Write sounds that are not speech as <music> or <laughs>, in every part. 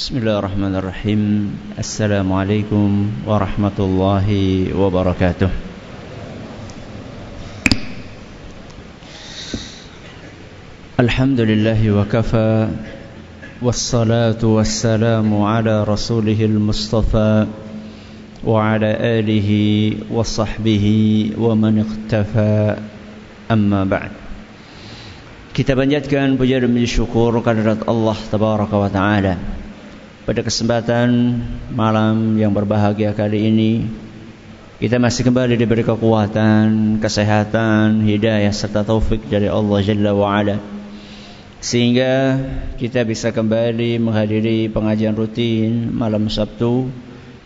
بسم الله الرحمن الرحيم السلام عليكم ورحمة الله وبركاته الحمد لله وكفى والصلاة والسلام على رسوله المصطفى وعلى آله وصحبه ومن اختفى أما بعد Kita panjatkan puja dan syukur Tabaraka wa Taala. Pada kesempatan malam yang berbahagia kali ini, kita masih kembali diberi kekuatan, kesehatan, hidayah serta taufik dari Allah Jalla wa Ala. Sehingga kita bisa kembali menghadiri pengajian rutin malam Sabtu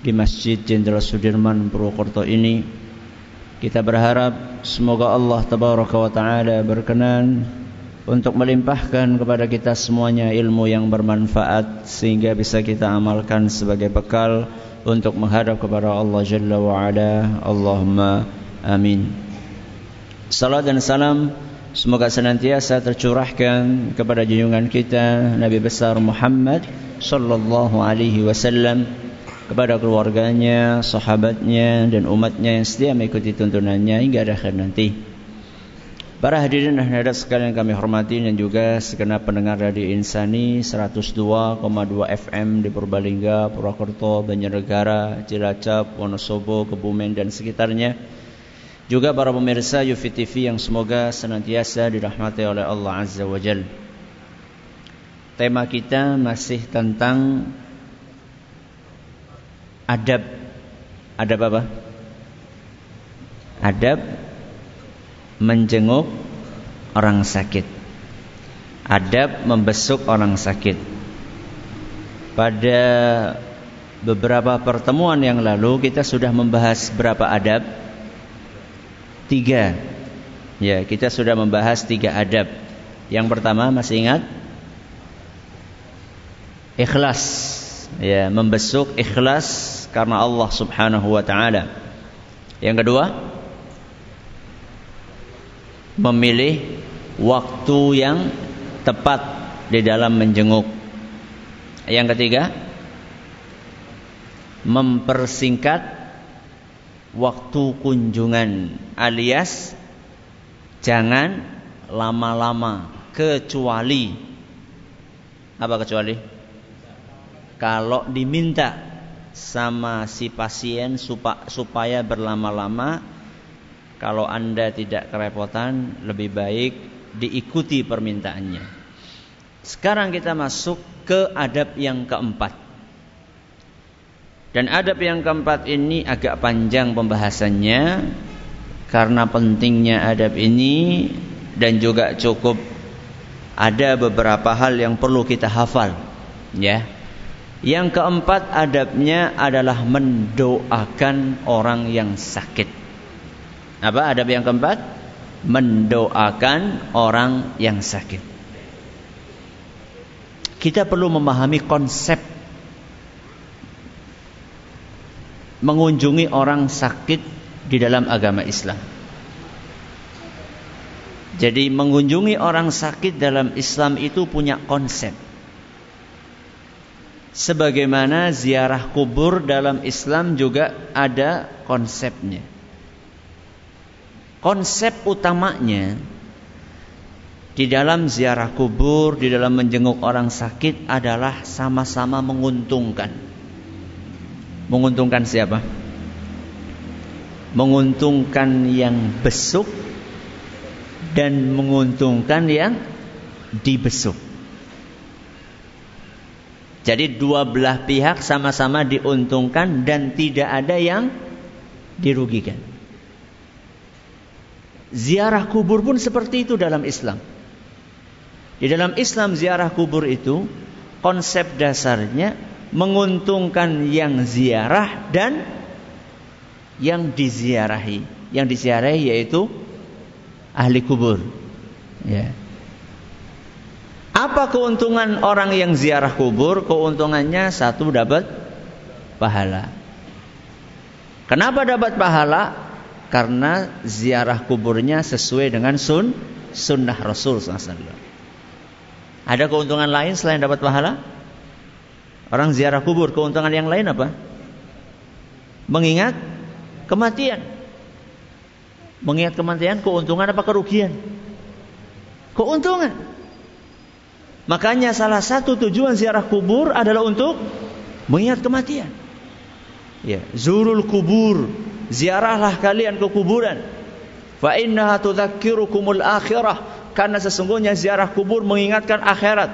di Masjid Jenderal Sudirman Purwokerto ini. Kita berharap semoga Allah Tabaraka wa Taala berkenan untuk melimpahkan kepada kita semuanya ilmu yang bermanfaat sehingga bisa kita amalkan sebagai bekal untuk menghadap kepada Allah Jalla wa Ala. Allahumma amin. Salam dan salam semoga senantiasa tercurahkan kepada junjungan kita Nabi besar Muhammad sallallahu alaihi wasallam kepada keluarganya, sahabatnya dan umatnya yang setia mengikuti tuntunannya hingga akhir nanti. Para hadirin dan hadirat sekalian kami hormati dan juga segenap pendengar radio Insani 102,2 FM di Purbalingga, Purwokerto, Banjarnegara, Cilacap, Wonosobo, Kebumen dan sekitarnya. Juga para pemirsa Yufi TV yang semoga senantiasa dirahmati oleh Allah Azza wa Jal. Tema kita masih tentang adab. Adab apa? Adab menjenguk orang sakit. Adab membesuk orang sakit. Pada beberapa pertemuan yang lalu kita sudah membahas berapa adab? Tiga. Ya, kita sudah membahas tiga adab. Yang pertama masih ingat? Ikhlas. Ya, membesuk ikhlas karena Allah Subhanahu wa taala. Yang kedua, memilih waktu yang tepat di dalam menjenguk. Yang ketiga, mempersingkat waktu kunjungan alias jangan lama-lama kecuali apa kecuali kalau diminta sama si pasien supaya berlama-lama kalau Anda tidak kerepotan, lebih baik diikuti permintaannya. Sekarang kita masuk ke adab yang keempat. Dan adab yang keempat ini agak panjang pembahasannya karena pentingnya adab ini dan juga cukup ada beberapa hal yang perlu kita hafal, ya. Yang keempat adabnya adalah mendoakan orang yang sakit. Apa adab yang keempat? Mendoakan orang yang sakit. Kita perlu memahami konsep mengunjungi orang sakit di dalam agama Islam. Jadi mengunjungi orang sakit dalam Islam itu punya konsep. Sebagaimana ziarah kubur dalam Islam juga ada konsepnya. Konsep utamanya di dalam ziarah kubur, di dalam menjenguk orang sakit adalah sama-sama menguntungkan. Menguntungkan siapa? Menguntungkan yang besuk dan menguntungkan yang dibesuk. Jadi dua belah pihak sama-sama diuntungkan dan tidak ada yang dirugikan. Ziarah kubur pun seperti itu dalam Islam. Di dalam Islam ziarah kubur itu konsep dasarnya menguntungkan yang ziarah dan yang diziarahi. Yang diziarahi yaitu ahli kubur. Ya. Apa keuntungan orang yang ziarah kubur? Keuntungannya satu dapat pahala. Kenapa dapat pahala? Karena ziarah kuburnya sesuai dengan sun sunnah Rasul SAW. Ada keuntungan lain selain dapat pahala? Orang ziarah kubur keuntungan yang lain apa? Mengingat kematian. Mengingat kematian keuntungan apa kerugian? Keuntungan. Makanya salah satu tujuan ziarah kubur adalah untuk mengingat kematian. Ya, zurul kubur, ziarahlah kalian ke kuburan. Fa innaha tudzakkirukumul akhirah karena sesungguhnya ziarah kubur mengingatkan akhirat.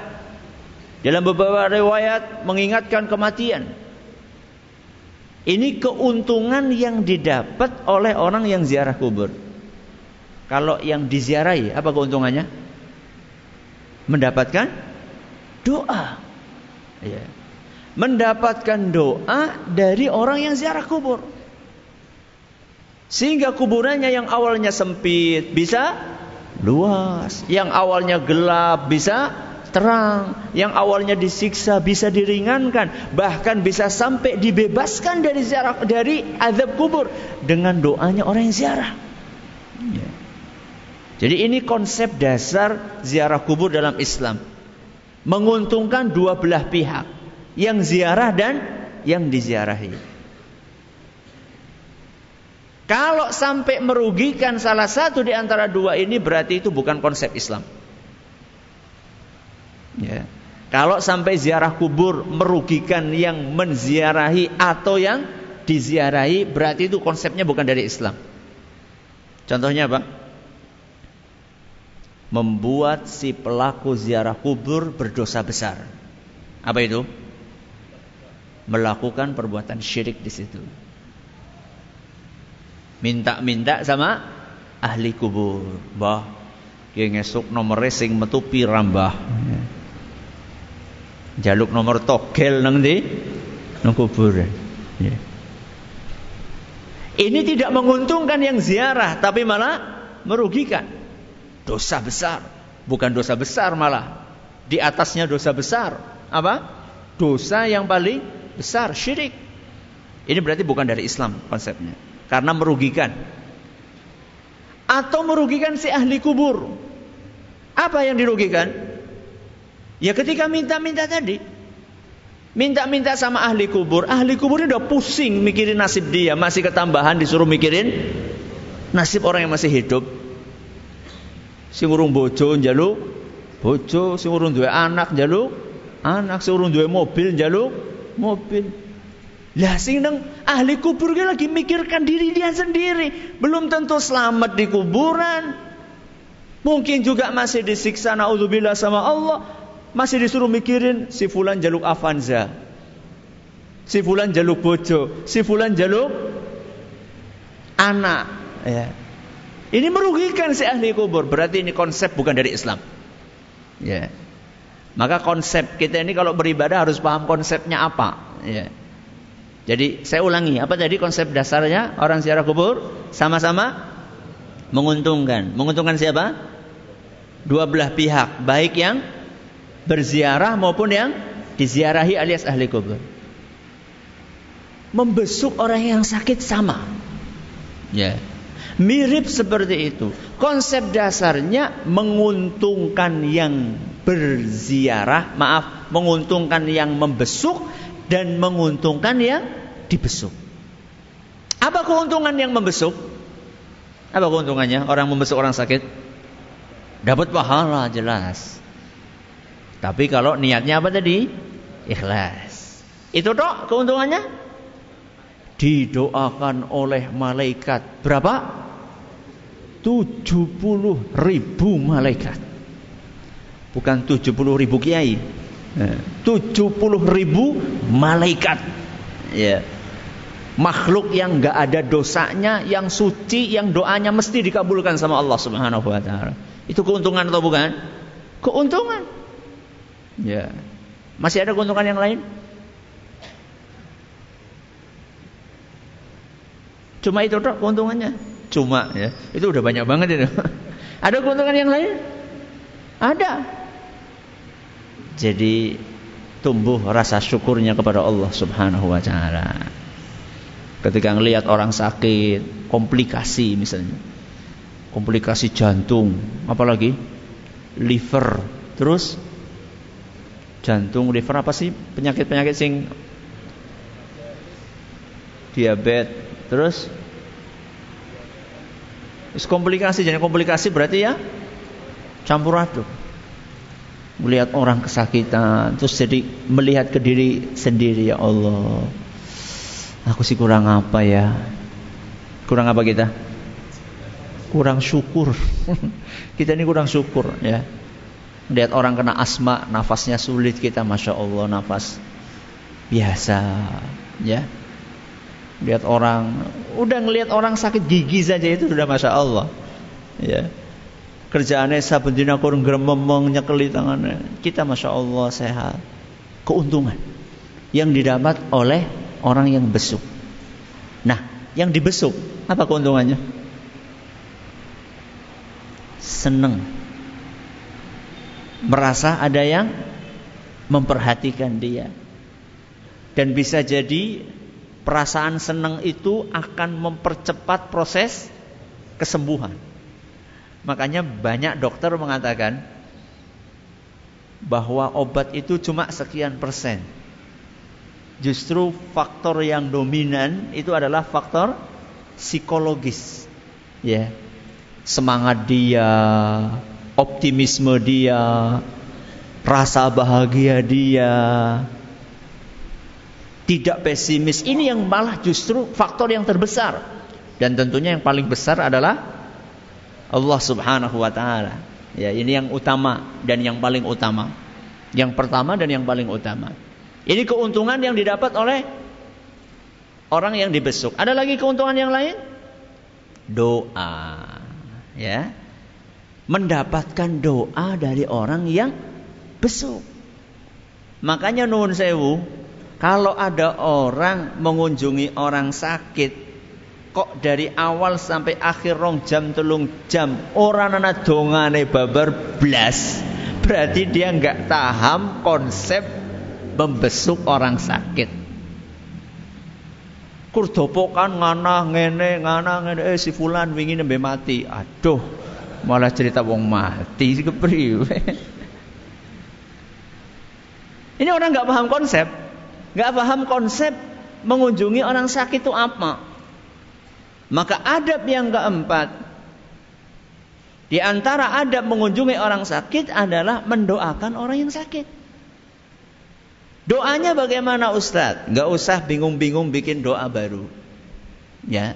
Dalam beberapa riwayat mengingatkan kematian. Ini keuntungan yang didapat oleh orang yang ziarah kubur. Kalau yang diziarahi, apa keuntungannya? Mendapatkan doa. Ya. Mendapatkan doa dari orang yang ziarah kubur. Sehingga kuburannya yang awalnya sempit bisa luas. Yang awalnya gelap bisa terang, yang awalnya disiksa bisa diringankan, bahkan bisa sampai dibebaskan dari ziarah dari azab kubur dengan doanya orang yang ziarah. Ya. Jadi ini konsep dasar ziarah kubur dalam Islam. Menguntungkan dua belah pihak, yang ziarah dan yang diziarahi. Kalau sampai merugikan salah satu di antara dua ini berarti itu bukan konsep Islam. Ya. Kalau sampai ziarah kubur merugikan yang menziarahi atau yang diziarahi, berarti itu konsepnya bukan dari Islam. Contohnya apa? Membuat si pelaku ziarah kubur berdosa besar. Apa itu? Melakukan perbuatan syirik di situ. Minta-minta sama ahli kubur. Bah, dia ngesuk nomor racing metu pirambah. Ya jaluk nomor togel nang di nang kuburan ya. ini tidak menguntungkan yang ziarah tapi malah merugikan. Dosa besar. Bukan dosa besar malah. Di atasnya dosa besar. Apa? Dosa yang paling besar syirik. Ini berarti bukan dari Islam konsepnya karena merugikan atau merugikan si ahli kubur apa yang dirugikan Ya ketika minta-minta tadi. Minta-minta sama ahli kubur. Ahli kubur ini udah pusing mikirin nasib dia. Masih ketambahan disuruh mikirin nasib orang yang masih hidup. Si urung bojo njaluk bojo, si urung duwe anak njaluk anak, si urung duwe mobil njaluk mobil. Lah sing nang ahli kubur dia lagi mikirkan diri dia sendiri, belum tentu selamat di kuburan. Mungkin juga masih disiksa naudzubillah sama Allah. Masih disuruh mikirin si fulan jaluk Avanza. Si fulan jaluk bojo, si fulan jaluk anak, ya. Ini merugikan si ahli kubur. Berarti ini konsep bukan dari Islam. Ya. Maka konsep kita ini kalau beribadah harus paham konsepnya apa. Ya. Jadi saya ulangi, apa tadi konsep dasarnya orang ziarah kubur sama-sama menguntungkan. Menguntungkan siapa? Dua belah pihak, baik yang berziarah maupun yang diziarahi alias ahli kubur. Membesuk orang yang sakit sama. Ya. Mirip seperti itu. Konsep dasarnya menguntungkan yang berziarah, maaf, menguntungkan yang membesuk dan menguntungkan yang dibesuk. Apa keuntungan yang membesuk? Apa keuntungannya? Orang membesuk orang sakit dapat pahala jelas. Tapi kalau niatnya apa tadi? Ikhlas. Itu dok keuntungannya? Didoakan oleh malaikat. Berapa? 70 ribu malaikat. Bukan 70 ribu kiai. 70 ribu malaikat. Ya. Makhluk yang nggak ada dosanya, yang suci, yang doanya mesti dikabulkan sama Allah Subhanahu wa taala. Itu keuntungan atau bukan? Keuntungan. Ya. Masih ada keuntungan yang lain? Cuma itu dok keuntungannya. Cuma ya. Itu udah banyak banget itu. <laughs> ada keuntungan yang lain? Ada. Jadi tumbuh rasa syukurnya kepada Allah Subhanahu wa taala. Ketika ngelihat orang sakit, komplikasi misalnya. Komplikasi jantung, apalagi? Liver, terus? Jantung, liver apa sih? Penyakit-penyakit sing diabetes, terus? Is komplikasi jadi komplikasi berarti ya? Campur aduk. Melihat orang kesakitan, terus jadi melihat ke diri sendiri ya Allah. Aku sih kurang apa ya? Kurang apa kita? Kurang syukur. <laughs> kita ini kurang syukur ya. Lihat orang kena asma, nafasnya sulit kita, masya Allah nafas biasa, ya. Lihat orang, udah ngelihat orang sakit gigi saja itu sudah masya Allah, ya. Kerjaannya saben dina kurang grememeng nyekeli tangannya. Kita masya Allah sehat. Keuntungan yang didapat oleh orang yang besuk. Nah, yang dibesuk apa keuntungannya? Seneng merasa ada yang memperhatikan dia. Dan bisa jadi perasaan senang itu akan mempercepat proses kesembuhan. Makanya banyak dokter mengatakan bahwa obat itu cuma sekian persen. Justru faktor yang dominan itu adalah faktor psikologis. Ya. Semangat dia, optimisme dia, rasa bahagia dia, tidak pesimis. Ini yang malah justru faktor yang terbesar. Dan tentunya yang paling besar adalah Allah Subhanahu wa taala. Ya, ini yang utama dan yang paling utama. Yang pertama dan yang paling utama. Ini keuntungan yang didapat oleh orang yang dibesuk. Ada lagi keuntungan yang lain? Doa. Ya mendapatkan doa dari orang yang besuk. Makanya nuwun sewu, kalau ada orang mengunjungi orang sakit, kok dari awal sampai akhir rong jam telung jam orang anak dongane babar blas, berarti dia nggak paham konsep membesuk orang sakit. Kurdopokan ngana ngene ngana ngene. Eh si fulan wingi nembe mati. Aduh, malah cerita wong mati kepriwe. Ini orang nggak paham konsep. Nggak paham konsep mengunjungi orang sakit itu apa. Maka adab yang keempat di antara adab mengunjungi orang sakit adalah mendoakan orang yang sakit doanya bagaimana Ustadz nggak usah bingung-bingung bikin doa baru ya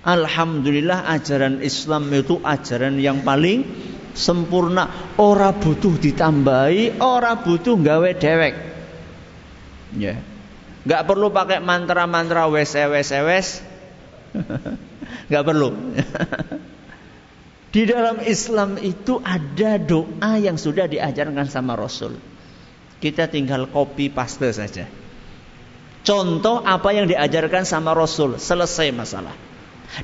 Alhamdulillah ajaran Islam itu ajaran yang paling sempurna. Ora butuh ditambahi, ora butuh gawe dewek. Ya. Gak perlu pakai mantra-mantra wes wes wes. Gak perlu. <laughs> Di dalam Islam itu ada doa yang sudah diajarkan sama Rasul. Kita tinggal copy paste saja. Contoh apa yang diajarkan sama Rasul, selesai masalah.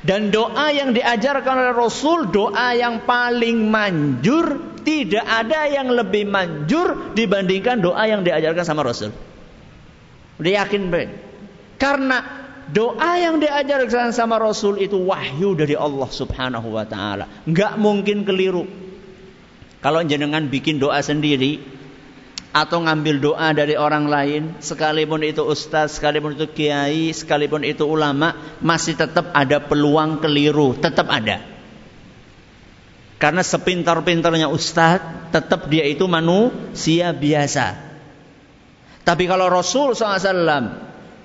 Dan doa yang diajarkan oleh Rasul, doa yang paling manjur, tidak ada yang lebih manjur dibandingkan doa yang diajarkan sama Rasul. Udah yakin, Bre? Karena doa yang diajarkan sama Rasul itu wahyu dari Allah Subhanahu wa taala. Enggak mungkin keliru. Kalau jenengan bikin doa sendiri, atau ngambil doa dari orang lain, sekalipun itu ustaz, sekalipun itu kiai, sekalipun itu ulama, masih tetap ada peluang keliru, tetap ada. Karena sepintar-pintarnya ustaz, tetap dia itu manusia biasa. Tapi kalau Rasul SAW,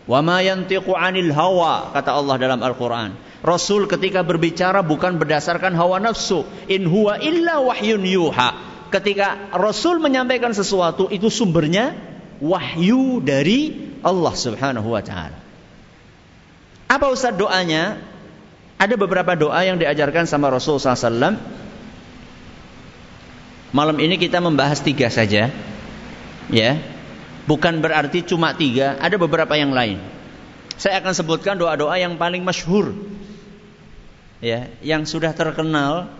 wa ma yantiqu anil hawa, kata Allah dalam Al-Quran. Rasul ketika berbicara bukan berdasarkan hawa nafsu, in huwa illa wahyun yuha ketika Rasul menyampaikan sesuatu itu sumbernya wahyu dari Allah Subhanahu wa taala. Apa Ustaz doanya? Ada beberapa doa yang diajarkan sama Rasul SAW. Malam ini kita membahas tiga saja, ya. Bukan berarti cuma tiga, ada beberapa yang lain. Saya akan sebutkan doa-doa yang paling masyhur, ya, yang sudah terkenal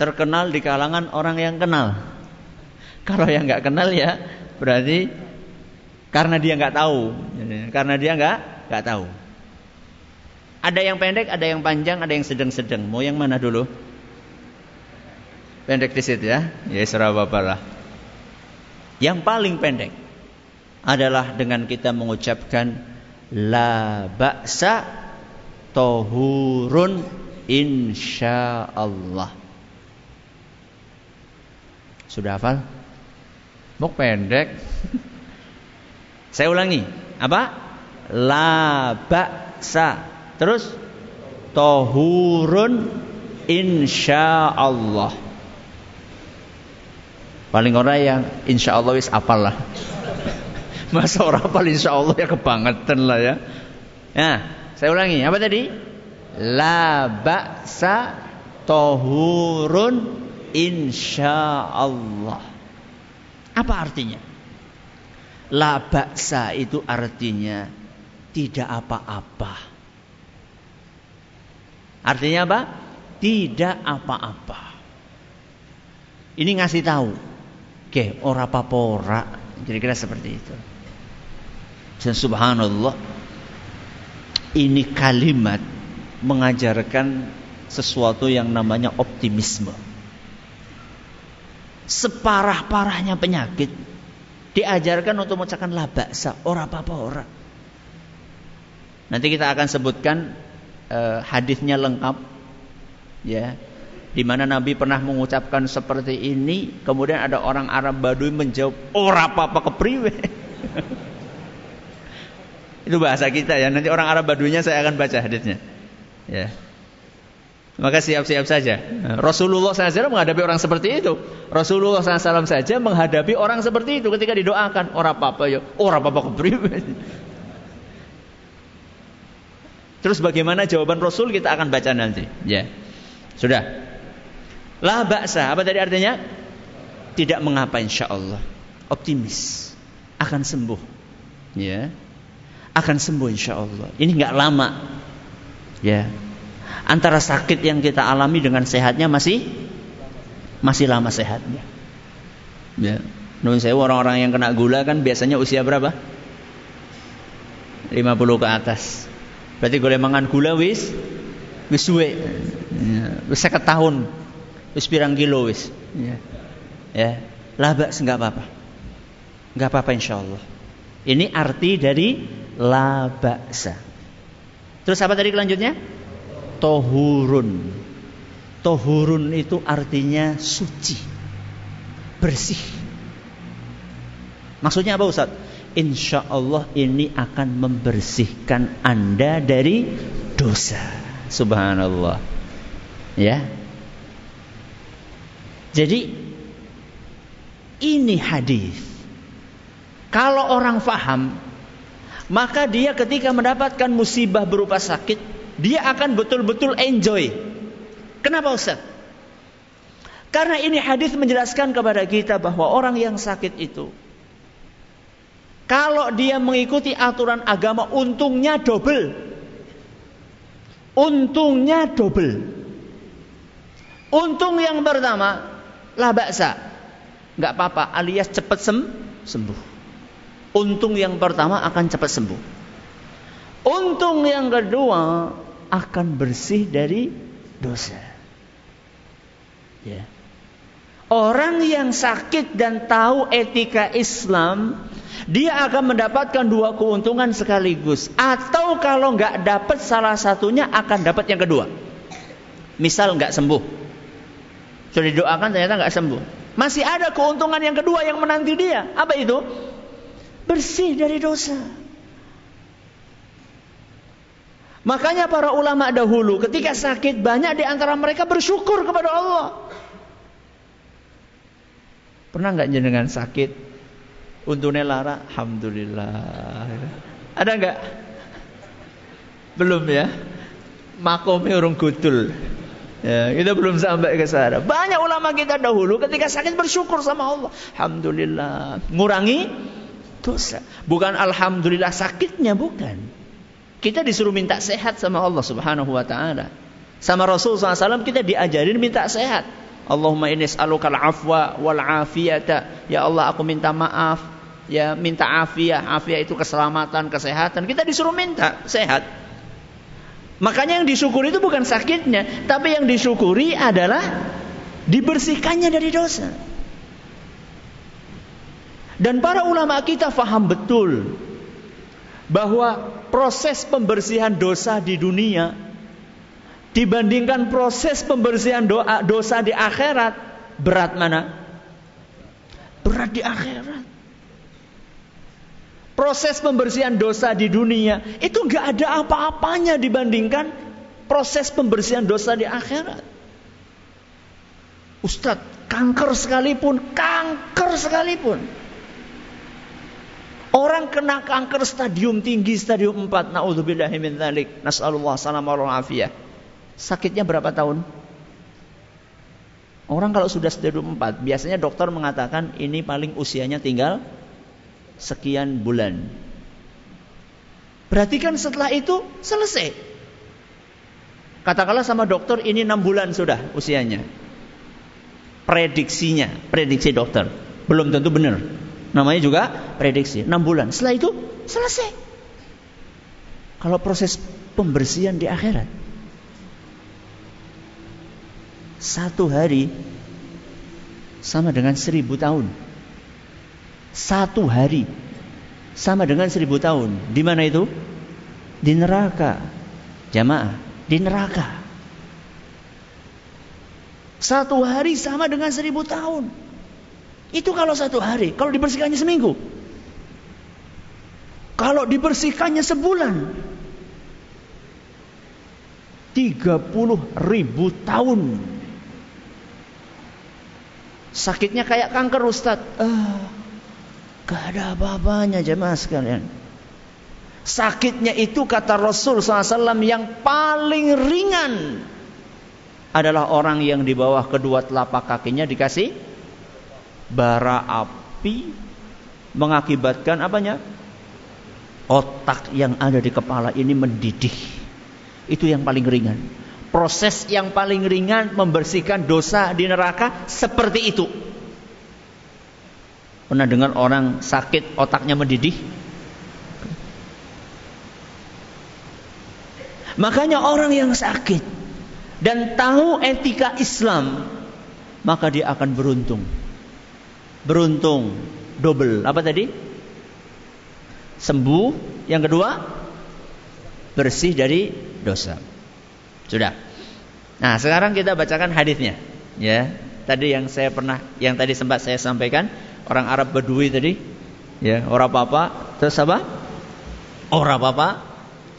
terkenal di kalangan orang yang kenal. Kalau yang nggak kenal ya berarti karena dia nggak tahu, karena dia nggak nggak tahu. Ada yang pendek, ada yang panjang, ada yang sedang-sedang. Mau yang mana dulu? Pendek di situ ya. Ya serah bapak. Yang paling pendek adalah dengan kita mengucapkan la ba'sa tohurun insyaallah. Sudah hafal? Mau pendek. <laughs> Saya ulangi. Apa? La ba'sa. Terus tohurun insyaallah. Paling orang yang insyaallah wis apal lah. <laughs> Masa orang apal insyaallah ya kebangetan lah ya. Nah, saya ulangi. Apa tadi? La ba'sa tohurun insyaallah. Apa artinya? La ba'sa itu artinya tidak apa-apa. Artinya apa? Tidak apa-apa. Ini ngasih tahu. Oke, ora apa-apa ora. Kira-kira seperti itu. Dan subhanallah ini kalimat mengajarkan sesuatu yang namanya optimisme separah-parahnya penyakit diajarkan untuk mengucapkan la baksa, ora apa-apa ora. Nanti kita akan sebutkan uh, hadisnya lengkap ya. Di mana Nabi pernah mengucapkan seperti ini, kemudian ada orang Arab Badui menjawab, "Ora apa-apa kepriwe." <laughs> Itu bahasa kita ya. Nanti orang Arab Baduinya saya akan baca hadisnya. Ya. Maka siap-siap saja. Rasulullah SAW menghadapi orang seperti itu. Rasulullah SAW saja menghadapi orang seperti itu ketika didoakan. Orang apa-apa ya. Orang apa-apa Terus bagaimana jawaban Rasul kita akan baca nanti. Ya. Sudah. La baksa. Apa tadi artinya? Tidak mengapa insya Allah. Optimis. Akan sembuh. Ya. Akan sembuh insya Allah. Ini nggak lama. Ya antara sakit yang kita alami dengan sehatnya masih masih lama sehatnya. Ya. Nun saya orang-orang yang kena gula kan biasanya usia berapa? 50 ke atas. Berarti gue mangan gula wis wis suwe. Ya. Wis 50 tahun. Wis pirang kilo wis. Ya. Ya. Labak enggak apa-apa. Enggak apa-apa insyaallah. Ini arti dari la ba'sa. Terus apa tadi kelanjutnya? Tohurun. Tohurun itu artinya suci, bersih. Maksudnya apa Ustaz? Insya Allah ini akan membersihkan anda dari dosa. Subhanallah. Ya. Jadi ini hadis. Kalau orang faham, maka dia ketika mendapatkan musibah berupa sakit, dia akan betul-betul enjoy. Kenapa Ustaz? Karena ini hadis menjelaskan kepada kita bahwa orang yang sakit itu kalau dia mengikuti aturan agama untungnya double. Untungnya double. Untung yang pertama lah baksa. Enggak apa-apa alias cepat sem sembuh. Untung yang pertama akan cepat sembuh. Untung yang kedua akan bersih dari dosa. Ya. Orang yang sakit dan tahu etika Islam, dia akan mendapatkan dua keuntungan sekaligus. Atau kalau nggak dapat salah satunya, akan dapat yang kedua. Misal nggak sembuh, sudah didoakan ternyata nggak sembuh. Masih ada keuntungan yang kedua yang menanti dia. Apa itu? Bersih dari dosa. Makanya para ulama dahulu ketika sakit banyak di antara mereka bersyukur kepada Allah. Pernah nggak jenengan sakit? Untungnya lara, alhamdulillah. Ada nggak? Belum ya. Makomnya urung gudul. Ya, kita belum sampai ke sana. Banyak ulama kita dahulu ketika sakit bersyukur sama Allah. Alhamdulillah. Ngurangi dosa. Bukan alhamdulillah sakitnya, bukan. Kita disuruh minta sehat sama Allah Subhanahu wa taala. Sama Rasul SAW kita diajarin minta sehat. Allahumma inni as'alukal afwa wal afiyata. Ya Allah aku minta maaf. Ya minta afiat. Afiat itu keselamatan, kesehatan. Kita disuruh minta sehat. Makanya yang disyukuri itu bukan sakitnya. Tapi yang disyukuri adalah dibersihkannya dari dosa. Dan para ulama kita faham betul bahwa proses pembersihan dosa di dunia dibandingkan proses pembersihan doa, dosa di akhirat berat mana? Berat di akhirat. Proses pembersihan dosa di dunia itu nggak ada apa-apanya dibandingkan proses pembersihan dosa di akhirat. Ustadz, kanker sekalipun, kanker sekalipun. Orang kena kanker stadium tinggi, stadium 4. Na'udzubillahi min dzalik. Nas'alullah salam afiyah. Sakitnya berapa tahun? Orang kalau sudah stadium 4, biasanya dokter mengatakan ini paling usianya tinggal sekian bulan. Berarti kan setelah itu selesai. Katakanlah sama dokter ini 6 bulan sudah usianya. Prediksinya, prediksi dokter. Belum tentu benar. Namanya juga prediksi. 6 bulan. Setelah itu selesai. Kalau proses pembersihan di akhirat. Satu hari sama dengan seribu tahun. Satu hari sama dengan seribu tahun. Di mana itu? Di neraka. Jamaah, di neraka. Satu hari sama dengan seribu tahun. Itu kalau satu hari. Kalau dibersihkannya seminggu. Kalau dibersihkannya sebulan. 30 ribu tahun. Sakitnya kayak kanker Ustadz. Ah, gak ada apa-apanya jemaah sekalian. Sakitnya itu kata Rasul SAW yang paling ringan adalah orang yang di bawah kedua telapak kakinya dikasih bara api mengakibatkan apanya? Otak yang ada di kepala ini mendidih. Itu yang paling ringan. Proses yang paling ringan membersihkan dosa di neraka seperti itu. Pernah dengar orang sakit otaknya mendidih? Makanya orang yang sakit dan tahu etika Islam, maka dia akan beruntung. Beruntung double. Apa tadi? Sembuh. Yang kedua, bersih dari dosa. Sudah. Nah, sekarang kita bacakan hadisnya. Ya. Tadi yang saya pernah yang tadi sempat saya sampaikan, orang Arab Badui tadi, ya, orang apa-apa, terus apa? Orang apa-apa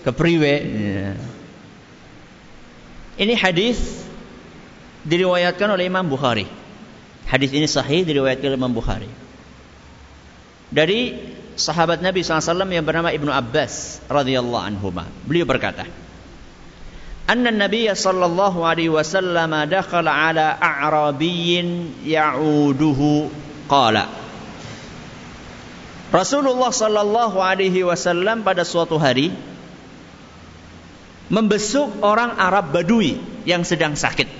kepriwe. Ya. Ini hadis diriwayatkan oleh Imam Bukhari. Hadis ini sahih diriwayatkan oleh Imam Bukhari. Dari sahabat Nabi SAW yang bernama Ibnu Abbas radhiyallahu anhu. Beliau berkata, أن النبي صلى الله عليه وسلم دخل على أعرابي يعوده قال Rasulullah Sallallahu Alaihi Wasallam pada suatu hari membesuk orang Arab Badui yang sedang sakit.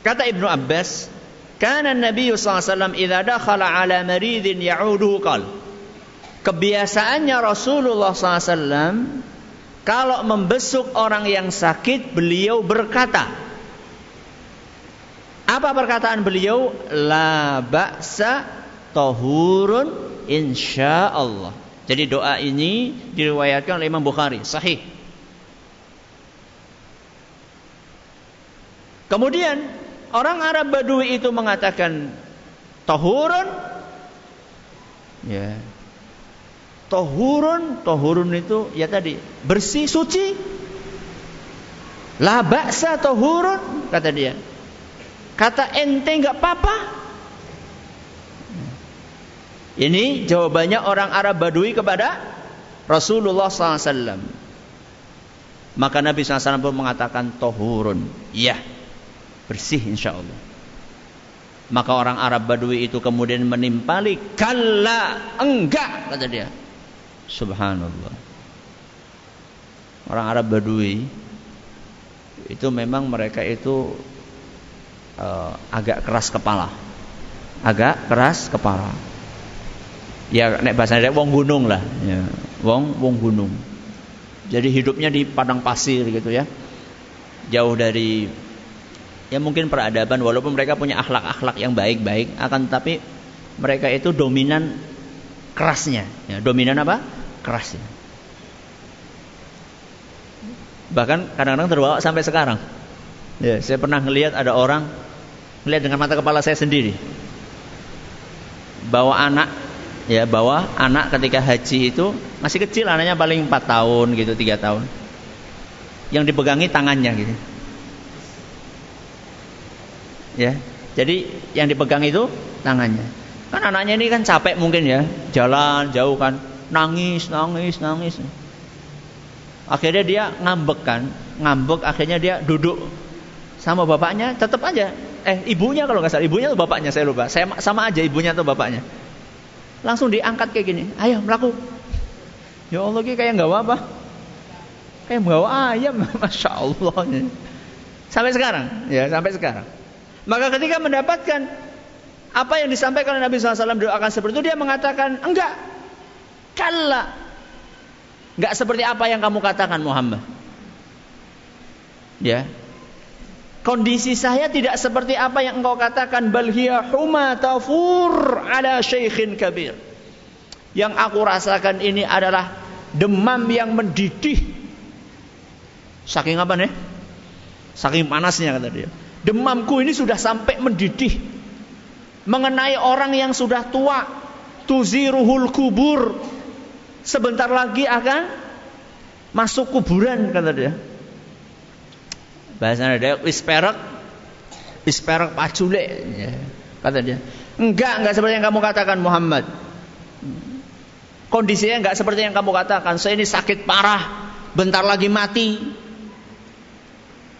Kata Ibnu Abbas, "Kana Nabi SAW idza dakhala ala maridin ya'uduhu qal." Kebiasaannya Rasulullah SAW kalau membesuk orang yang sakit, beliau berkata, apa perkataan beliau? La ba'sa tohurun insya Allah. Jadi doa ini diriwayatkan oleh Imam Bukhari, sahih. Kemudian orang Arab Badui itu mengatakan tohurun, ya. Tohurun, tohurun itu ya tadi bersih, suci. La ba'sa tohurun kata dia. Kata ente nggak apa-apa, ini jawabannya orang Arab Badui kepada Rasulullah SAW. Maka Nabi SAW pun mengatakan tohurun. Iya, bersih insya Allah. Maka orang Arab Badui itu kemudian menimpali kalla enggak kata dia. Subhanallah. Orang Arab Badui itu memang mereka itu uh, agak keras kepala. Agak keras kepala ya nek bahasa wong gunung lah ya. wong wong gunung jadi hidupnya di padang pasir gitu ya jauh dari ya mungkin peradaban walaupun mereka punya akhlak-akhlak yang baik-baik akan tapi Mereka itu dominan kerasnya. Ya, dominan apa? Kerasnya. Bahkan kadang-kadang terbawa sampai sekarang. Ya, saya pernah melihat ada orang melihat dengan mata kepala saya sendiri. Bawa anak ya bawa anak ketika haji itu masih kecil anaknya paling 4 tahun gitu 3 tahun yang dipegangi tangannya gitu ya. Jadi yang dipegang itu tangannya. Kan anaknya ini kan capek mungkin ya. Jalan jauh kan. Nangis nangis nangis. Akhirnya dia ngambek kan. Ngambek akhirnya dia duduk sama bapaknya tetap aja. Eh ibunya kalau nggak salah. Ibunya atau bapaknya? Saya lupa. Saya sama aja ibunya atau bapaknya. Langsung diangkat kayak gini. Ayo melaku. Ya Allah kayak nggak apa Kayak bawa ayam, <laughs> masya Allah. Sampai sekarang, ya sampai sekarang. Maka ketika mendapatkan apa yang disampaikan oleh Nabi SAW doakan seperti itu, dia mengatakan enggak, kalla, enggak seperti apa yang kamu katakan Muhammad. Ya, Kondisi saya tidak seperti apa yang engkau katakan bal hiya huma tafur ala syaikhin kabir. Yang aku rasakan ini adalah demam yang mendidih. Saking apa nih? Saking panasnya kata dia. Demamku ini sudah sampai mendidih. Mengenai orang yang sudah tua. Tuziruhul kubur. Sebentar lagi akan masuk kuburan kata dia. Bahasa perak wis perak pacule ya. Kata dia. Enggak, enggak seperti yang kamu katakan Muhammad. Kondisinya enggak seperti yang kamu katakan. Saya ini sakit parah, bentar lagi mati.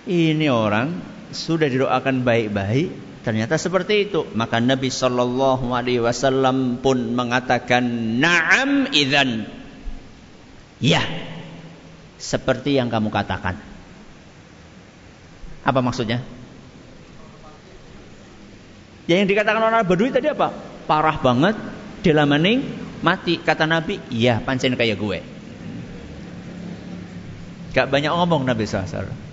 Ini orang sudah didoakan baik-baik, ternyata seperti itu. Maka Nabi Shallallahu Alaihi Wasallam pun mengatakan, Naam idan. Ya, seperti yang kamu katakan. Apa maksudnya? Ya yang dikatakan orang Badui tadi apa? Parah banget, dilamaning mati. Kata Nabi, iya pancen kayak gue. Gak banyak ngomong Nabi SAW.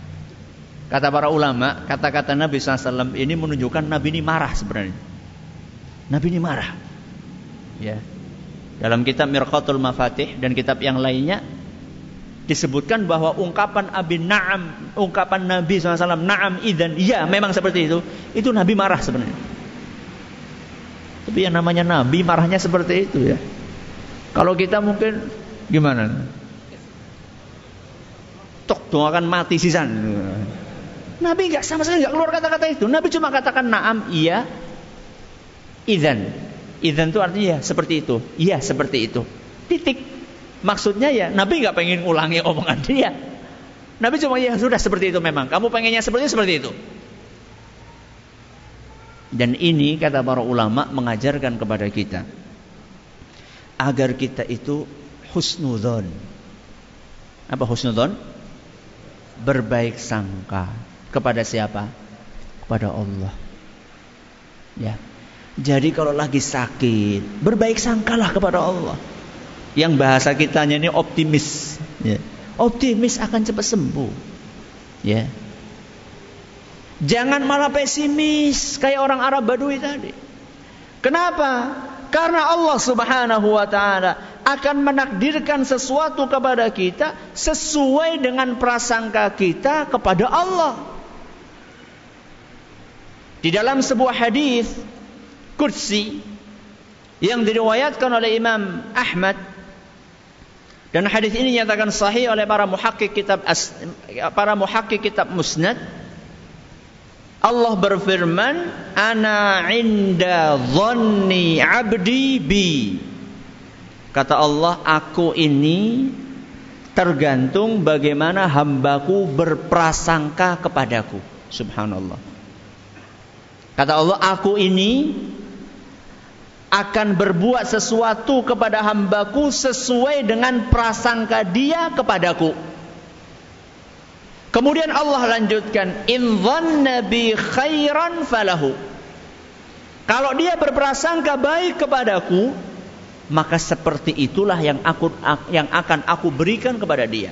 Kata para ulama, kata-kata Nabi SAW ini menunjukkan Nabi ini marah sebenarnya. Nabi ini marah. Ya. Dalam kitab Mirqatul Mafatih dan kitab yang lainnya disebutkan bahwa ungkapan Abi Naam, ungkapan Nabi SAW Naam idan, iya memang seperti itu. Itu Nabi marah sebenarnya. Tapi yang namanya Nabi marahnya seperti itu ya. Kalau kita mungkin gimana? Tok tuh akan mati sisan. Nabi nggak sama sekali nggak keluar kata-kata itu. Nabi cuma katakan Naam iya, idan. Idan itu artinya ya, seperti itu. Iya seperti itu. Titik. Maksudnya ya Nabi nggak pengen ulangi omongan dia. Nabi cuma ya sudah seperti itu memang. Kamu pengennya seperti itu, seperti itu. Dan ini kata para ulama mengajarkan kepada kita agar kita itu husnudon. Apa husnudon? Berbaik sangka kepada siapa? Kepada Allah. Ya. Jadi kalau lagi sakit, berbaik sangkalah kepada Allah yang bahasa kitanya ini optimis ya. optimis akan cepat sembuh ya jangan malah pesimis kayak orang Arab Badui tadi kenapa karena Allah Subhanahu wa taala akan menakdirkan sesuatu kepada kita sesuai dengan prasangka kita kepada Allah. Di dalam sebuah hadis kursi yang diriwayatkan oleh Imam Ahmad dan hadis ini dinyatakan sahih oleh para muhakkik kitab para muhakkik kitab Musnad. Allah berfirman, "Ana inda dhanni 'abdi bi." Kata Allah, aku ini tergantung bagaimana hambaku berprasangka kepadaku. Subhanallah. Kata Allah, aku ini akan berbuat sesuatu kepada hambaku sesuai dengan prasangka dia kepadaku. Kemudian Allah lanjutkan, in nabi khairan falahu. Kalau dia berprasangka baik kepadaku, maka seperti itulah yang aku yang akan aku berikan kepada dia.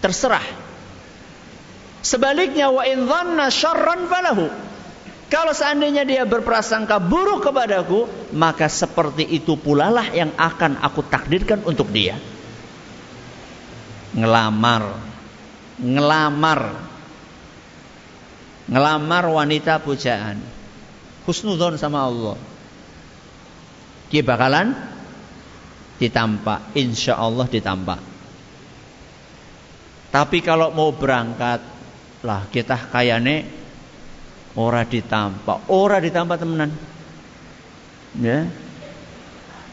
Terserah. Sebaliknya wa in falahu. Kalau seandainya dia berprasangka buruk kepadaku, maka seperti itu pula lah yang akan aku takdirkan untuk dia. Ngelamar, ngelamar, ngelamar wanita pujaan. Husnudon sama Allah. Dia bakalan ditampak, insya Allah ditampak. Tapi kalau mau berangkat, lah kita kayane Ora ditampak, ora ditampak temenan. Ya.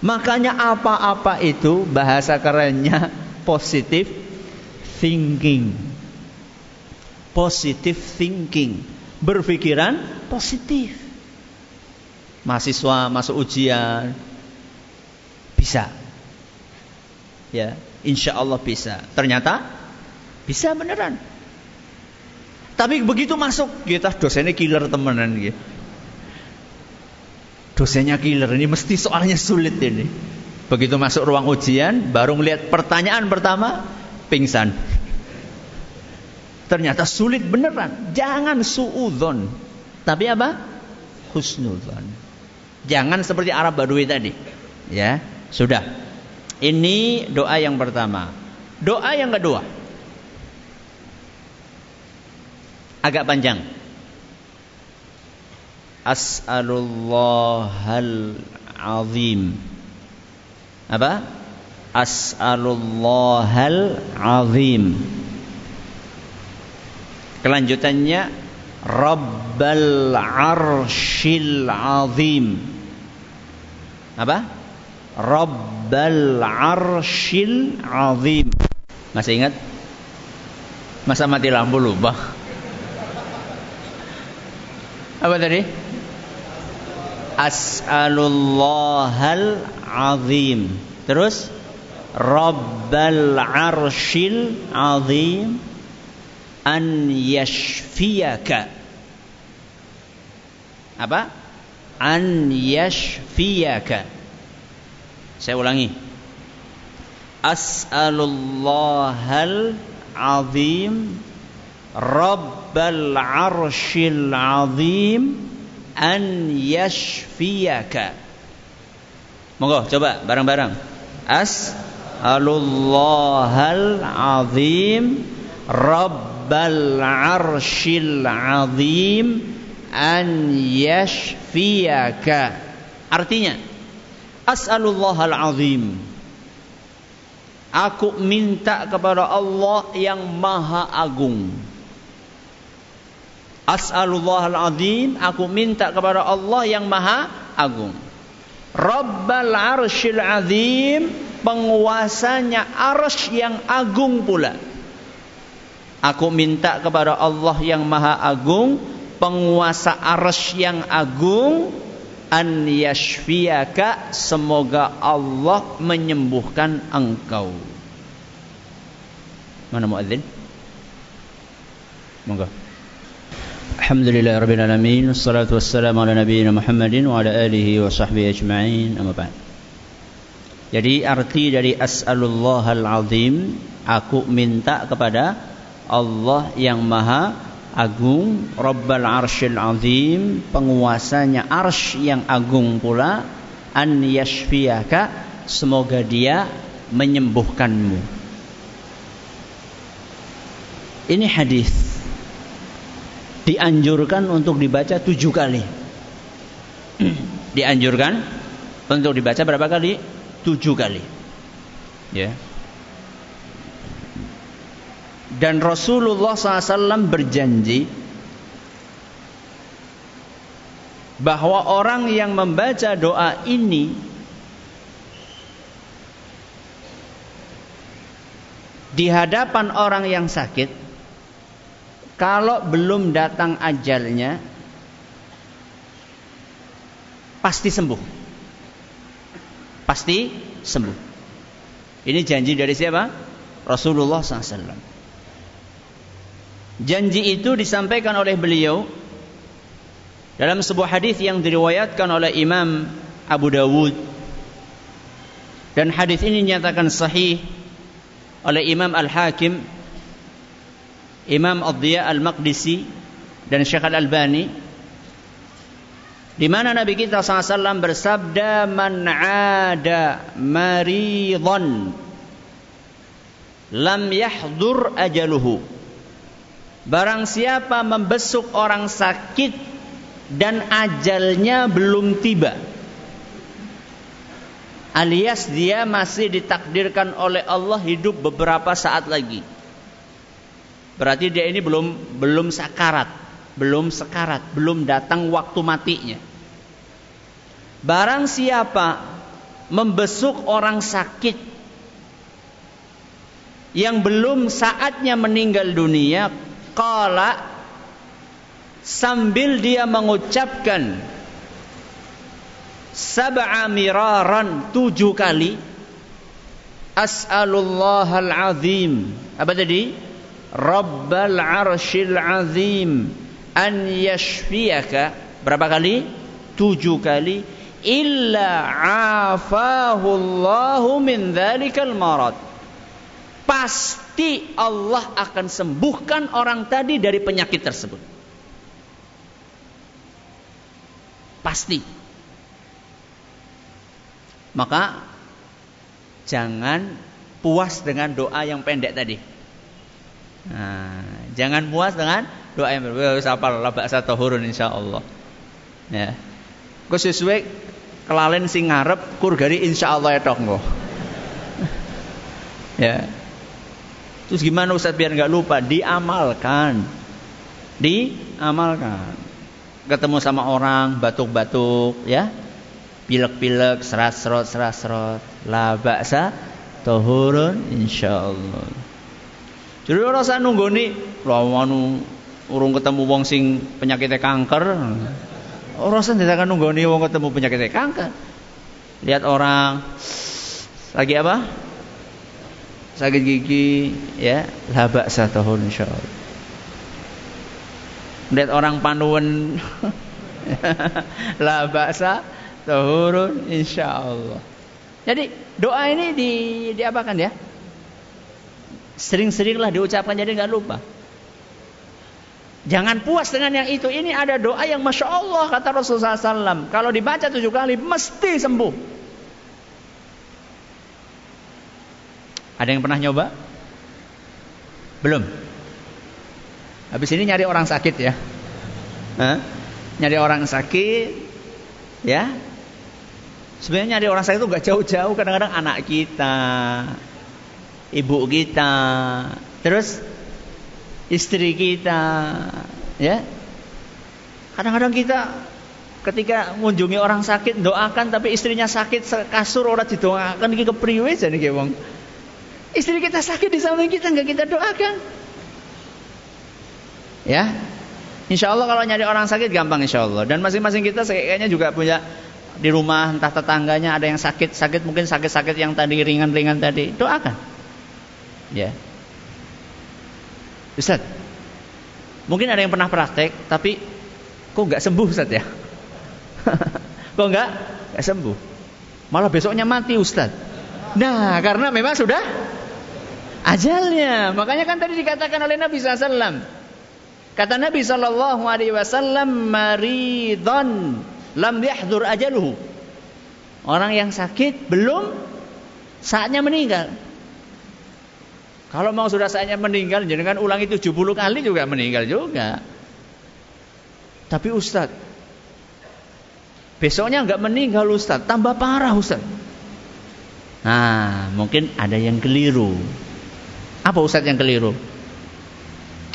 Makanya apa-apa itu bahasa kerennya positif thinking. Positive thinking. Berpikiran positif. Mahasiswa masuk ujian bisa. Ya, insya Allah bisa. Ternyata bisa beneran. Tapi begitu masuk, kita dosennya killer temenan gitu. Dosennya killer ini mesti soalnya sulit ini. Begitu masuk ruang ujian, baru melihat pertanyaan pertama, pingsan. Ternyata sulit beneran. Jangan suudon. Tapi apa? Husnudon. Jangan seperti Arab Badui tadi. Ya, sudah. Ini doa yang pertama. Doa yang kedua. Agak panjang. As'alullahal azim. Apa? As'alullahal azim. Kelanjutannya Rabbal arshil azim. Apa? Rabbal arshil azim. Masih ingat? Masa mati lampu lupa? Apa tadi? As'alullahal azim. Terus Rabbal arshil azim an yashfiyaka. Apa? An yashfiyaka. Saya ulangi. As'alullahal azim Rabbal arshil azim an yashfiyaka. Monggo coba bareng-bareng. As'alullahal azim Rabbal arshil azim an yashfiyaka. Artinya As'alullahal azim Aku minta kepada Allah yang maha agung As'alullah al-azim, aku minta kepada Allah yang maha agung. Rabbal arshil azim, penguasanya arsh yang agung pula. Aku minta kepada Allah yang maha agung, penguasa arsh yang agung, an yashfiyaka, semoga Allah menyembuhkan engkau. Mana muadzin? Monggo. الحمد لله رب العالمين والصلاة والسلام على نبينا محمد وعلى آله وصحبه أجمعين أما بعد Jadi arti dari as'alullahal azim Aku minta kepada Allah yang maha agung Rabbal arshil azim Penguasanya arsh yang agung pula An yashfiyaka Semoga dia menyembuhkanmu Ini hadis dianjurkan untuk dibaca tujuh kali. dianjurkan untuk dibaca berapa kali? Tujuh kali. Ya. Dan Rasulullah SAW berjanji bahwa orang yang membaca doa ini di hadapan orang yang sakit kalau belum datang ajalnya pasti sembuh. Pasti sembuh. Ini janji dari siapa? Rasulullah SAW. Janji itu disampaikan oleh beliau dalam sebuah hadis yang diriwayatkan oleh Imam Abu Dawud dan hadis ini dinyatakan sahih oleh Imam Al-Hakim Imam Ad-Diya Al-Maqdisi dan Syekh Al-Albani Di mana Nabi kita SAW bersabda man ada maridhan lam yahdur ajaluhu. Barang siapa membesuk orang sakit dan ajalnya belum tiba. Alias dia masih ditakdirkan oleh Allah hidup beberapa saat lagi. Berarti dia ini belum belum sakarat, belum sekarat, belum datang waktu matinya. Barang siapa membesuk orang sakit yang belum saatnya meninggal dunia, kala sambil dia mengucapkan sab'a miraran tujuh kali as'alullahal azim apa tadi rabbal arshil azim an yashfiyaka berapa kali tujuh kali illa afahu Allahu min dzalikal marad. Pasti Allah akan sembuhkan orang tadi dari penyakit tersebut. Pasti. Maka jangan puas dengan doa yang pendek tadi. Nah, jangan puas dengan doa yang berbeda. Sapal labak satu hurun insya Allah. Ya. Kau sesuai kelalen sing ngarep kur gari insyaallah etok engko. <laughs> ya. Terus gimana Ustaz biar nggak lupa? Diamalkan. Diamalkan. Ketemu sama orang, batuk-batuk, ya. Pilek-pilek, serat-serot, serat-serot. La baksa tohurun insyaallah. Jadi orang saya nunggu nih, lawan urung ketemu wong sing penyakitnya kanker. Orang akan nunggu nih wong ketemu penyakit kanker. Lihat orang lagi apa? Sakit gigi, ya, labak satu tahun insyaallah. Lihat orang panuan la <laughs> baksa tahurun insyaallah. Jadi doa ini di diapakan ya? Sering-seringlah diucapkan jadi nggak lupa. Jangan puas dengan yang itu. Ini ada doa yang masya Allah kata Rasulullah SAW. Kalau dibaca tujuh kali mesti sembuh. Ada yang pernah nyoba? Belum. Habis ini nyari orang sakit ya. Hah? Nyari orang sakit, ya. Sebenarnya nyari orang sakit itu gak jauh-jauh. Kadang-kadang anak kita, ibu kita, terus istri kita, ya. Kadang-kadang kita ketika mengunjungi orang sakit doakan tapi istrinya sakit kasur orang didoakan iki kepriwe jane ki wong. Istri kita sakit di samping kita nggak kita doakan. Ya. Insya Allah kalau nyari orang sakit gampang insya Allah. Dan masing-masing kita kayaknya juga punya di rumah entah tetangganya ada yang sakit sakit mungkin sakit-sakit yang tadi ringan-ringan tadi doakan. Ya. Ustaz, mungkin ada yang pernah praktek, tapi kok nggak sembuh Ustaz ya? <laughs> kok nggak? Nggak sembuh. Malah besoknya mati Ustaz. Nah, karena memang sudah ajalnya. Makanya kan tadi dikatakan oleh Nabi SAW. Kata Nabi Shallallahu Alaihi Wasallam, maridon lam yahdur ajaluhu. Orang yang sakit belum saatnya meninggal. Kalau mau sudah saatnya meninggal, jangan ulangi 70 kali juga meninggal juga. Tapi Ustadz, besoknya nggak meninggal Ustadz, tambah parah Ustadz. Nah, mungkin ada yang keliru. Apa Ustadz yang keliru?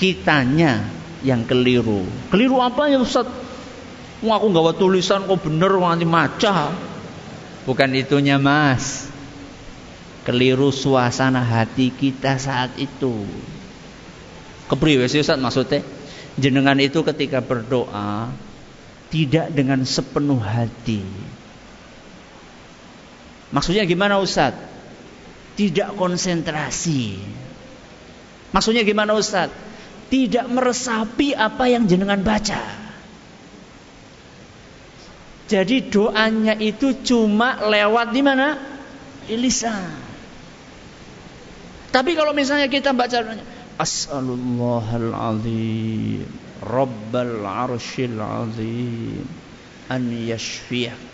Kitanya yang keliru. Keliru apa ya Ustadz? Wah, aku nggak tulisan kok bener nanti maca. Bukan itunya mas keliru suasana hati kita saat itu. Kepriwe sih Ustaz maksudnya? Jenengan itu ketika berdoa tidak dengan sepenuh hati. Maksudnya gimana Ustaz? Tidak konsentrasi. Maksudnya gimana Ustaz? Tidak meresapi apa yang jenengan baca. Jadi doanya itu cuma lewat di mana? Lisan. Tapi kalau misalnya kita baca As'alullahal azim Rabbal arshil azim an yashfiyak.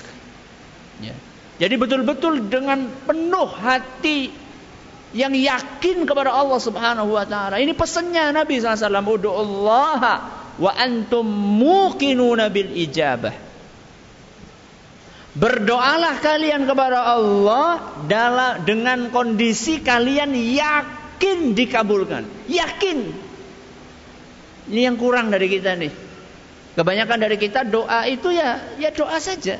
Ya. Jadi betul-betul dengan penuh hati yang yakin kepada Allah Subhanahu wa taala. Ini pesannya Nabi SAW, "Ud'ullaha wa antum muqinuna bil ijabah." Berdoalah kalian kepada Allah dalam dengan kondisi kalian yakin dikabulkan. Yakin. Ini yang kurang dari kita nih. Kebanyakan dari kita doa itu ya ya doa saja.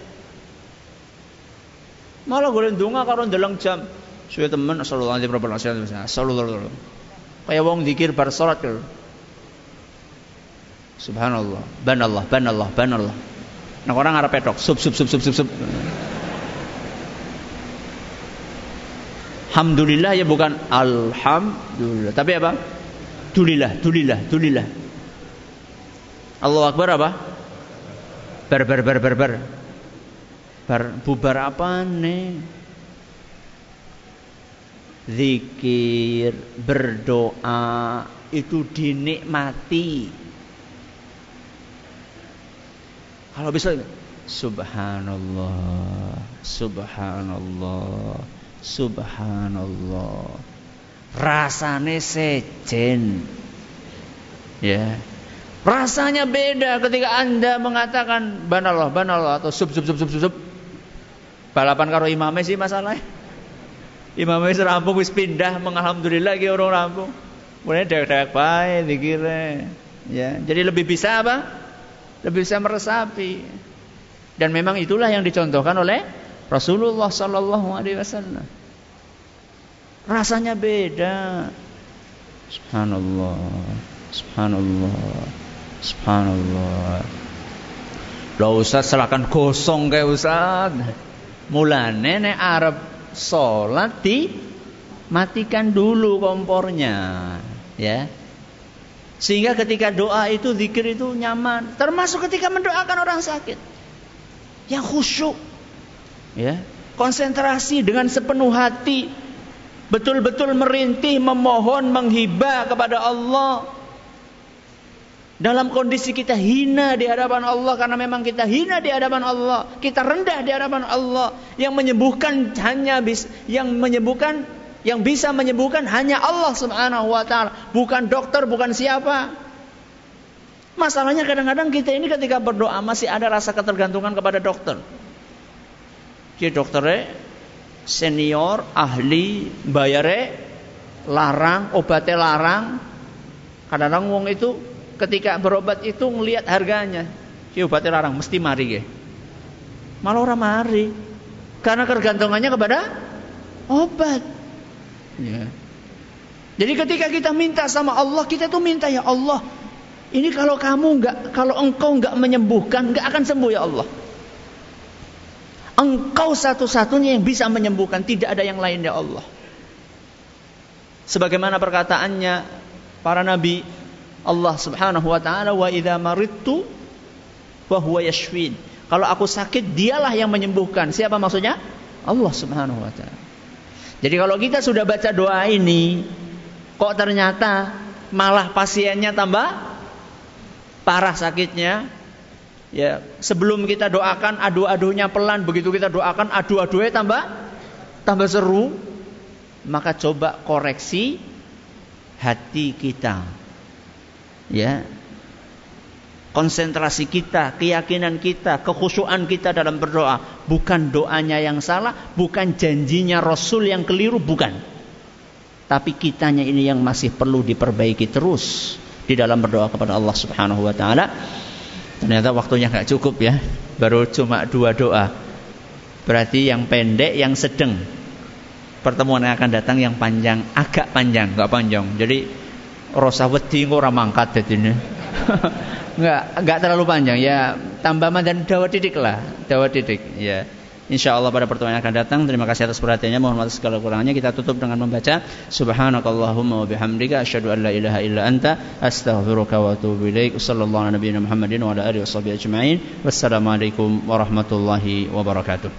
Malah golek donga karo ndeleng jam. Suwe temen sallallahu alaihi wasallam. Sallallahu Kayak wong dikir bar salat. Subhanallah, banallah, banallah, banallah. Nah orang arah pedok, sub sub sub sub sub sub. Alhamdulillah ya bukan alhamdulillah, tapi apa? Dulilah, dulilah, dulilah. Allah Akbar apa? Bar bar bar bar bar. Bar bubar apa nih? Zikir, berdoa itu dinikmati Kalau bisa Subhanallah, Subhanallah, Subhanallah. Rasane sejen. Ya. Rasanya beda ketika Anda mengatakan banallah, banallah atau sub sub sub sub sub. Balapan karo imamnya sih masalahnya. Imamnya serampung wis pindah mengalhamdulillah ki orang rampung. Mulai dek-dek bae dikira. Ya, jadi lebih bisa apa? Lebih bisa meresapi. Dan memang itulah yang dicontohkan oleh Rasulullah sallallahu alaihi wasallam. Rasanya beda. Subhanallah. Subhanallah. Subhanallah. Lah Ustaz silakan gosong kayak Ustaz. Mulane nek arep salat di matikan dulu kompornya, ya. Sehingga ketika doa itu zikir itu nyaman, termasuk ketika mendoakan orang sakit. Yang khusyuk. Ya, konsentrasi dengan sepenuh hati, betul-betul merintih, memohon, menghibah kepada Allah. Dalam kondisi kita hina di hadapan Allah karena memang kita hina di hadapan Allah, kita rendah di hadapan Allah. Yang menyembuhkan hanya bis, yang menyembuhkan yang bisa menyembuhkan hanya Allah Subhanahu wa taala, bukan dokter, bukan siapa. Masalahnya kadang-kadang kita ini ketika berdoa masih ada rasa ketergantungan kepada dokter. Ki dokternya senior, ahli, bayare larang, obatnya larang. Kadang-kadang wong itu ketika berobat itu ngelihat harganya. Ki obatnya larang, mesti mari ke. Malah orang mari. Karena ketergantungannya kepada obat. Ya. Jadi ketika kita minta sama Allah, kita tuh minta ya Allah. Ini kalau kamu nggak, kalau engkau nggak menyembuhkan, nggak akan sembuh ya Allah. Engkau satu-satunya yang bisa menyembuhkan, tidak ada yang lain ya Allah. Sebagaimana perkataannya para nabi Allah Subhanahu wa taala wa idza maridtu wa huwa yashfin. Kalau aku sakit, dialah yang menyembuhkan. Siapa maksudnya? Allah Subhanahu wa taala. Jadi kalau kita sudah baca doa ini, kok ternyata malah pasiennya tambah parah sakitnya, ya sebelum kita doakan adu-adunya pelan, begitu kita doakan adu-adunya tambah tambah seru, maka coba koreksi hati kita, ya konsentrasi kita, keyakinan kita, kekhusyuan kita dalam berdoa. Bukan doanya yang salah, bukan janjinya Rasul yang keliru, bukan. Tapi kitanya ini yang masih perlu diperbaiki terus di dalam berdoa kepada Allah Subhanahu wa taala. Ternyata waktunya nggak cukup ya, baru cuma dua doa. Berarti yang pendek, yang sedang. Pertemuan yang akan datang yang panjang, agak panjang, nggak panjang. Jadi rasa wedi ora mangkat ini. <laughs> Enggak, enggak terlalu panjang ya. Tambah dan dawa titik lah, dawa titik ya. Insya Allah pada pertemuan yang akan datang Terima kasih atas perhatiannya Mohon maaf segala kurangannya Kita tutup dengan membaca Subhanakallahumma wa bihamdika Asyadu an la ilaha illa anta Astaghfiruka wa atubu ilaik Sallallahu ala nabiyina Muhammadin Wa ala alihi wa sahbihi ajma'in Wassalamualaikum warahmatullahi wabarakatuh